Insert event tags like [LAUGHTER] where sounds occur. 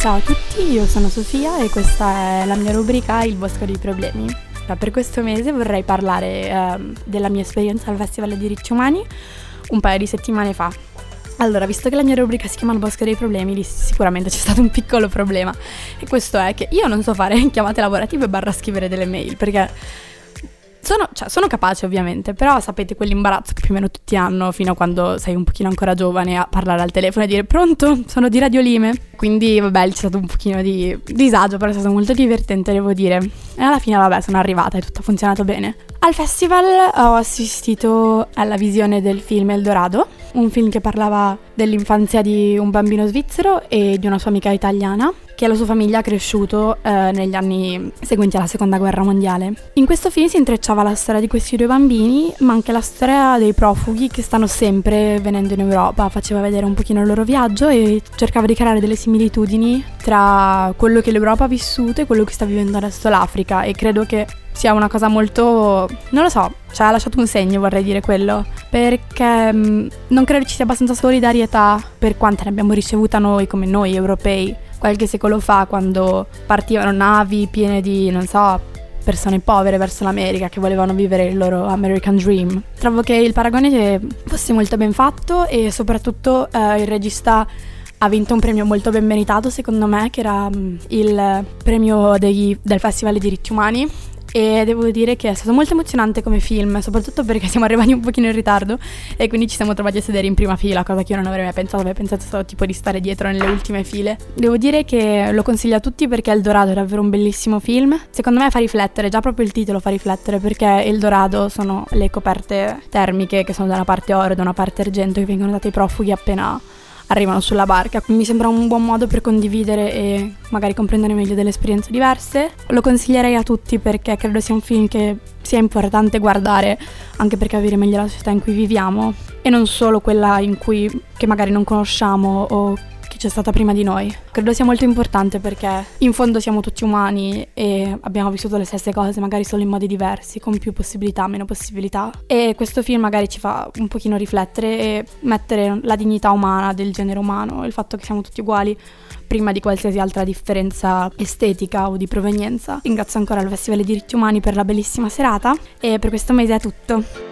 Ciao a tutti, io sono Sofia e questa è la mia rubrica Il Bosco dei Problemi. Per questo mese vorrei parlare eh, della mia esperienza al Festival dei diritti umani un paio di settimane fa. Allora, visto che la mia rubrica si chiama Il Bosco dei Problemi, lì sicuramente c'è stato un piccolo problema. E questo è che io non so fare [LAUGHS] chiamate lavorative barra scrivere delle mail, perché sono, cioè, sono, capace ovviamente, però sapete quell'imbarazzo che più o meno tutti hanno fino a quando sei un pochino ancora giovane a parlare al telefono e dire pronto, sono di Radio Lime. Quindi vabbè, c'è stato un pochino di disagio, però è stato molto divertente, devo dire. E alla fine vabbè, sono arrivata e tutto ha funzionato bene. Al festival ho assistito alla visione del film Eldorado, un film che parlava dell'infanzia di un bambino svizzero e di una sua amica italiana che la sua famiglia ha cresciuto eh, negli anni seguenti alla seconda guerra mondiale. In questo film si intrecciava la storia di questi due bambini, ma anche la storia dei profughi che stanno sempre venendo in Europa. Faceva vedere un pochino il loro viaggio e cercava di creare delle similitudini tra quello che l'Europa ha vissuto e quello che sta vivendo adesso l'Africa e credo che sia una cosa molto... non lo so, ci ha lasciato un segno vorrei dire quello, perché mh, mm, non credo ci sia abbastanza solidarietà per quanta ne abbiamo ricevuta noi come noi europei qualche secolo fa quando partivano navi piene di, non so, persone povere verso l'America che volevano vivere il loro American Dream. Trovo che il paragone fosse molto ben fatto e soprattutto eh, il regista ha vinto un premio molto ben meritato secondo me che era mm, il premio dei, del Festival dei diritti umani e devo dire che è stato molto emozionante come film, soprattutto perché siamo arrivati un pochino in ritardo e quindi ci siamo trovati a sedere in prima fila, cosa che io non avrei mai pensato, avrei pensato solo tipo di stare dietro nelle ultime file. Devo dire che lo consiglio a tutti perché El Dorado è davvero un bellissimo film. Secondo me fa riflettere, già proprio il titolo fa riflettere perché El Dorado sono le coperte termiche che sono da una parte oro e da una parte argento che vengono date ai profughi appena arrivano sulla barca. Mi sembra un buon modo per condividere e magari comprendere meglio delle esperienze diverse. Lo consiglierei a tutti perché credo sia un film che sia importante guardare anche per capire meglio la società in cui viviamo e non solo quella in cui che magari non conosciamo o c'è stata prima di noi. Credo sia molto importante perché in fondo siamo tutti umani e abbiamo vissuto le stesse cose, magari solo in modi diversi, con più possibilità, meno possibilità. E questo film magari ci fa un pochino riflettere e mettere la dignità umana del genere umano, il fatto che siamo tutti uguali prima di qualsiasi altra differenza estetica o di provenienza. Ringrazio ancora il Festival dei diritti umani per la bellissima serata e per questo mese è tutto.